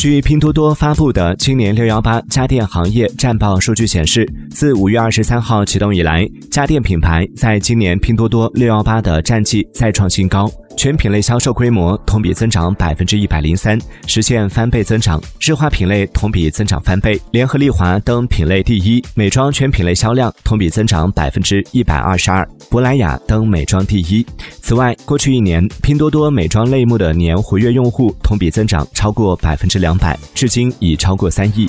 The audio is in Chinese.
据拼多多发布的今年六幺八家电行业战报数据显示，自五月二十三号启动以来，家电品牌在今年拼多多六幺八的战绩再创新高。全品类销售规模同比增长百分之一百零三，实现翻倍增长。日化品类同比增长翻倍，联合利华登品类第一。美妆全品类销量同比增长百分之一百二十二，珀莱雅登美妆第一。此外，过去一年，拼多多美妆类目的年活跃用户同比增长超过百分之两百，至今已超过三亿。